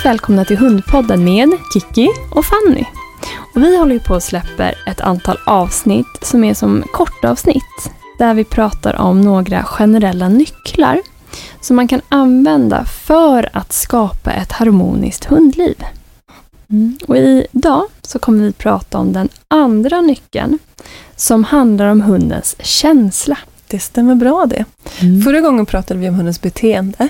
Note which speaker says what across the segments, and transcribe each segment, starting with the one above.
Speaker 1: Varmt välkomna till Hundpodden med Kiki och Fanny. Och vi håller på och släpper ett antal avsnitt som är som kortavsnitt där vi pratar om några generella nycklar som man kan använda för att skapa ett harmoniskt hundliv. Mm. Och idag så kommer vi prata om den andra nyckeln som handlar om hundens känsla.
Speaker 2: Det stämmer bra det. Mm. Förra gången pratade vi om hundens beteende.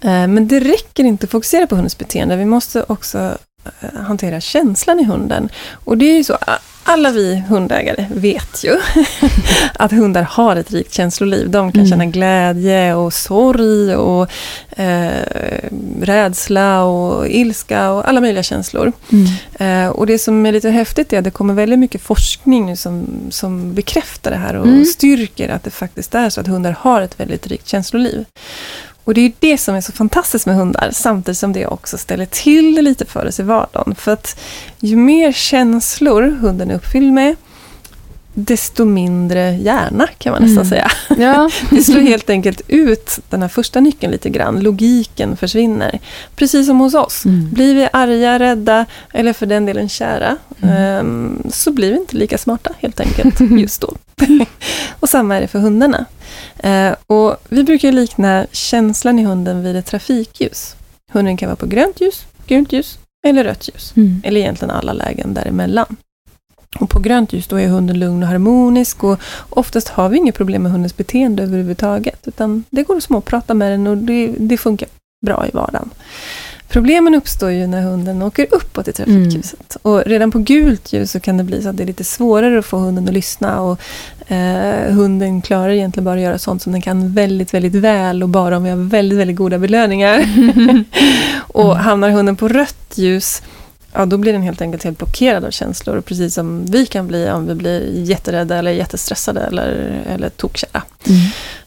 Speaker 2: Eh, men det räcker inte att fokusera på hundens beteende. Vi måste också eh, hantera känslan i hunden. Och det är ju så, alla vi hundägare vet ju att hundar har ett rikt känsloliv. De kan mm. känna glädje och sorg och eh, rädsla och ilska och alla möjliga känslor. Mm. Eh, och det som är lite häftigt är att det kommer väldigt mycket forskning nu som, som bekräftar det här och mm. styrker att det faktiskt är så att hundar har ett väldigt rikt känsloliv. Och det är det som är så fantastiskt med hundar, samtidigt som det också ställer till det lite för oss i vardagen. För att ju mer känslor hunden är uppfylld med, desto mindre hjärna kan man nästan mm. säga. Ja. Vi slår helt enkelt ut den här första nyckeln lite grann. Logiken försvinner. Precis som hos oss. Mm. Blir vi arga, rädda eller för den delen kära mm. um, så blir vi inte lika smarta helt enkelt just då. och samma är det för hundarna. Uh, och vi brukar likna känslan i hunden vid ett trafikljus. Hunden kan vara på grönt ljus, gult ljus eller rött ljus. Mm. Eller egentligen alla lägen däremellan. Och på grönt ljus då är hunden lugn och harmonisk och oftast har vi inget problem med hundens beteende överhuvudtaget. Utan det går att småprata med den och det, det funkar bra i vardagen. Problemen uppstår ju när hunden åker uppåt i trafikljuset. Mm. Och redan på gult ljus så kan det bli så att det är lite svårare att få hunden att lyssna. Och, eh, hunden klarar egentligen bara att göra sånt som den kan väldigt, väldigt väl och bara om vi har väldigt, väldigt goda belöningar. och hamnar hunden på rött ljus ja, då blir den helt enkelt helt blockerad av känslor. Precis som vi kan bli om vi blir jätterädda eller jättestressade eller, eller tokkära.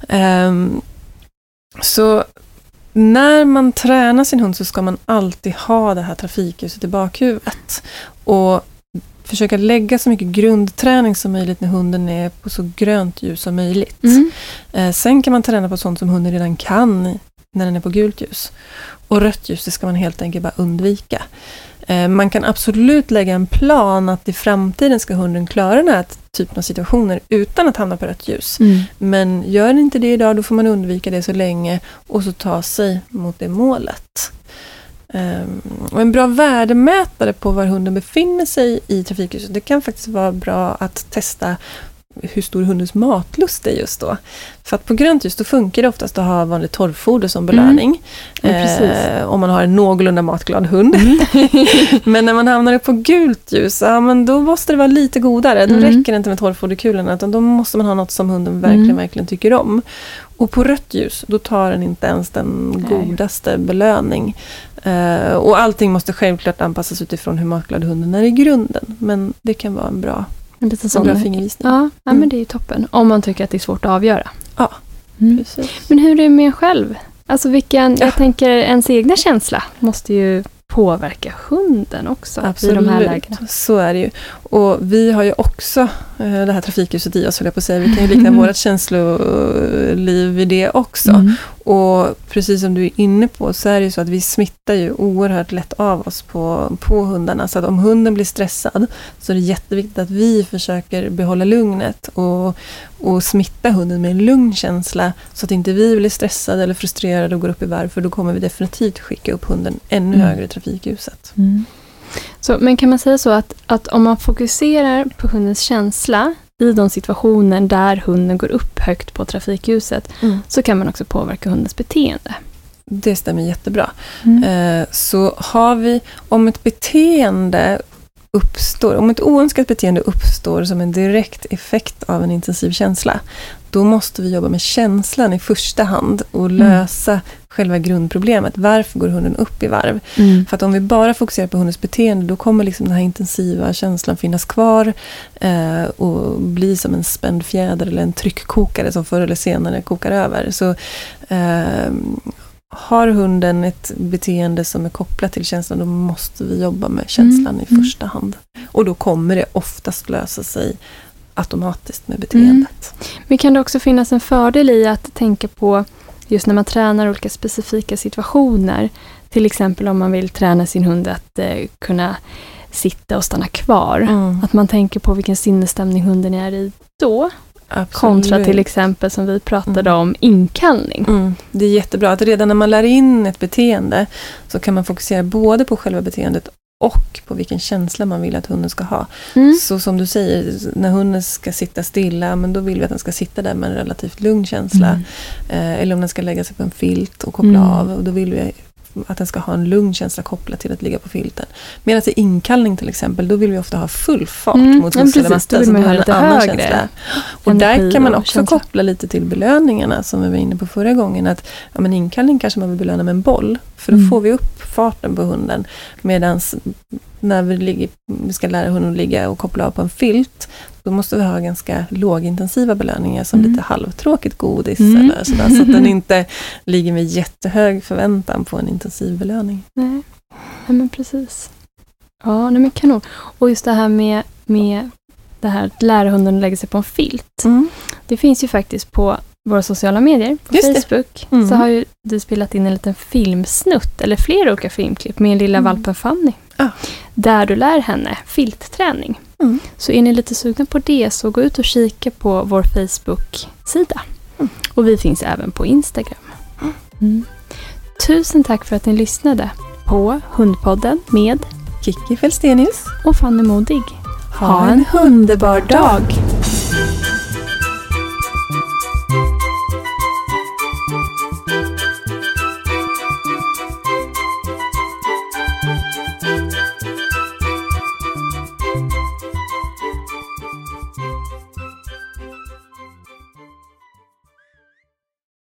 Speaker 2: Mm. Um, så när man tränar sin hund så ska man alltid ha det här trafikljuset i bakhuvudet. Och försöka lägga så mycket grundträning som möjligt när hunden är på så grönt ljus som möjligt. Mm. Eh, sen kan man träna på sånt som hunden redan kan när den är på gult ljus. Och rött ljus, det ska man helt enkelt bara undvika. Eh, man kan absolut lägga en plan att i framtiden ska hunden klara den här typen av situationer utan att hamna på rött ljus. Mm. Men gör den inte det idag, då får man undvika det så länge och så ta sig mot det målet. Um, och en bra värdemätare på var hunden befinner sig i trafikljuset, det kan faktiskt vara bra att testa hur stor hundens matlust är just då. För att på grönt ljus då funkar det oftast att ha vanligt torrfoder som belöning. Mm. Ja, eh, om man har en någorlunda matglad hund. Mm. men när man hamnar på gult ljus, ja, men då måste det vara lite godare. Då mm. räcker det inte med torrfoderkulorna, utan då måste man ha något som hunden verkligen, mm. verkligen tycker om. Och på rött ljus, då tar den inte ens den Nej. godaste belöning. Eh, och allting måste självklart anpassas utifrån hur matglad hunden är i grunden. Men det kan vara en bra
Speaker 1: en liten sån. bra fingervisning. Ja, ja mm. men det är ju toppen. Om man tycker att det är svårt att avgöra.
Speaker 2: Ja, mm. precis.
Speaker 1: Men hur är det med en själv? Alltså vilken, ja. jag tänker ens egna känsla måste ju påverka hunden också
Speaker 2: Absolut.
Speaker 1: i de här lägena.
Speaker 2: så är det ju. Och vi har ju också eh, det här trafikljuset i oss, höll jag på att säga. Vi kan ju likna mm. vårt känsloliv vid det också. Mm. Och precis som du är inne på så är det ju så att vi smittar ju oerhört lätt av oss på, på hundarna. Så att om hunden blir stressad så är det jätteviktigt att vi försöker behålla lugnet och, och smitta hunden med en lugn känsla så att inte vi blir stressade eller frustrerade och går upp i varv för då kommer vi definitivt skicka upp hunden ännu mm. högre i trafikljuset. Mm.
Speaker 1: Så, men kan man säga så att, att om man fokuserar på hundens känsla i de situationer där hunden går upp högt på trafikljuset mm. så kan man också påverka hundens beteende.
Speaker 2: Det stämmer jättebra. Mm. Eh, så har vi, om ett beteende uppstår, om ett oönskat beteende uppstår som en direkt effekt av en intensiv känsla, då måste vi jobba med känslan i första hand och mm. lösa mm. själva grundproblemet. Varför går hunden upp i varv? Mm. För att om vi bara fokuserar på hundens beteende, då kommer liksom den här intensiva känslan finnas kvar eh, och bli som en spänd fjäder eller en tryckkokare som förr eller senare kokar över. Så eh, har hunden ett beteende som är kopplat till känslan, då måste vi jobba med känslan mm. i första hand. Och då kommer det oftast lösa sig automatiskt med beteendet.
Speaker 1: Mm. Men kan det också finnas en fördel i att tänka på just när man tränar olika specifika situationer. Till exempel om man vill träna sin hund att eh, kunna sitta och stanna kvar.
Speaker 2: Mm.
Speaker 1: Att man tänker på vilken sinnesstämning hunden är i då.
Speaker 2: Absolut.
Speaker 1: Kontra till exempel som vi pratade
Speaker 2: Mm.
Speaker 1: om inkallning.
Speaker 2: Mm, det är jättebra att redan när man lär in ett beteende så kan man fokusera både på själva beteendet och på vilken känsla man vill att hunden ska ha.
Speaker 1: Mm.
Speaker 2: Så som du säger, när hunden ska sitta stilla, men då vill vi att den ska sitta där med en relativt lugn känsla.
Speaker 1: Mm.
Speaker 2: Eh, eller om den ska lägga sig på en filt och koppla
Speaker 1: Mm.
Speaker 2: av. Och då vill vi att den ska ha en lugn känsla kopplat till att ligga på filten. Medan i inkallning till exempel, då vill vi ofta ha full fart
Speaker 1: Mm,
Speaker 2: mot
Speaker 1: ja,
Speaker 2: husse eller matte. Så vi
Speaker 1: ha
Speaker 2: har en annan
Speaker 1: högre
Speaker 2: känsla. Och där kan man också
Speaker 1: känsla.
Speaker 2: koppla lite till belöningarna som vi var inne på förra gången. Att ja, men inkallning kanske man vill belöna med en boll. För då
Speaker 1: Mm.
Speaker 2: får vi upp farten på hunden. Medan när vi, ligger, vi ska lära hunden att ligga och koppla av på en filt. Då måste vi ha ganska lågintensiva belöningar som
Speaker 1: Mm.
Speaker 2: lite halvtråkigt godis.
Speaker 1: Mm.
Speaker 2: Eller sådär, så att den inte ligger med jättehög förväntan på en intensiv belöning.
Speaker 1: Nej. men precis. Ja, nej men kanon. Och just det här med, med det här att lära hunden att lägga sig på en filt. Det finns ju faktiskt på våra sociala medier, på
Speaker 2: Just.
Speaker 1: Facebook,
Speaker 2: Mm.
Speaker 1: så har ju du spelat in en liten filmsnutt, eller flera olika filmklipp med lilla
Speaker 2: Mm.
Speaker 1: valpen Fanny.
Speaker 2: Ah.
Speaker 1: Där du lär henne filtträning.
Speaker 2: Mm.
Speaker 1: Så är ni lite sugna på det så gå ut och kika på vår Facebook-sida.
Speaker 2: Mm.
Speaker 1: Och vi finns även på Instagram. Mm. Tusen tack för att ni lyssnade på Hundpodden med
Speaker 2: Kikki Felstenius.
Speaker 1: och Fanny Modig.
Speaker 2: Ha en underbar dag!